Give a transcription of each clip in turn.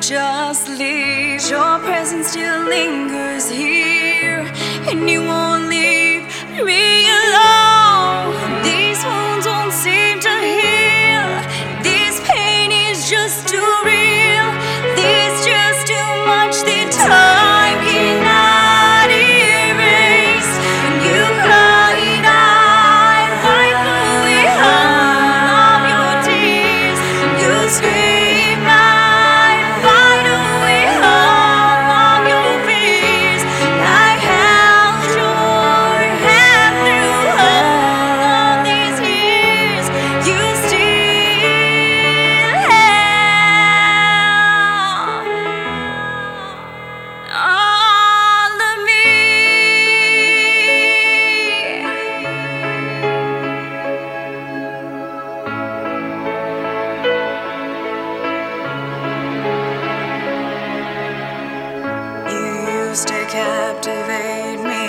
just leave, your presence still lingers here, and you won't. captivate me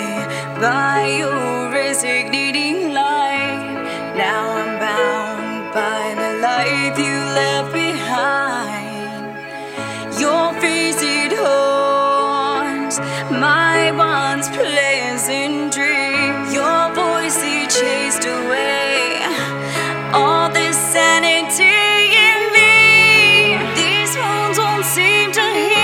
by your resignating light. Now I'm bound by the life you left behind. Your face it haunts my once pleasant dream. Your voice it chased away all the sanity in me. These wounds won't seem to heal.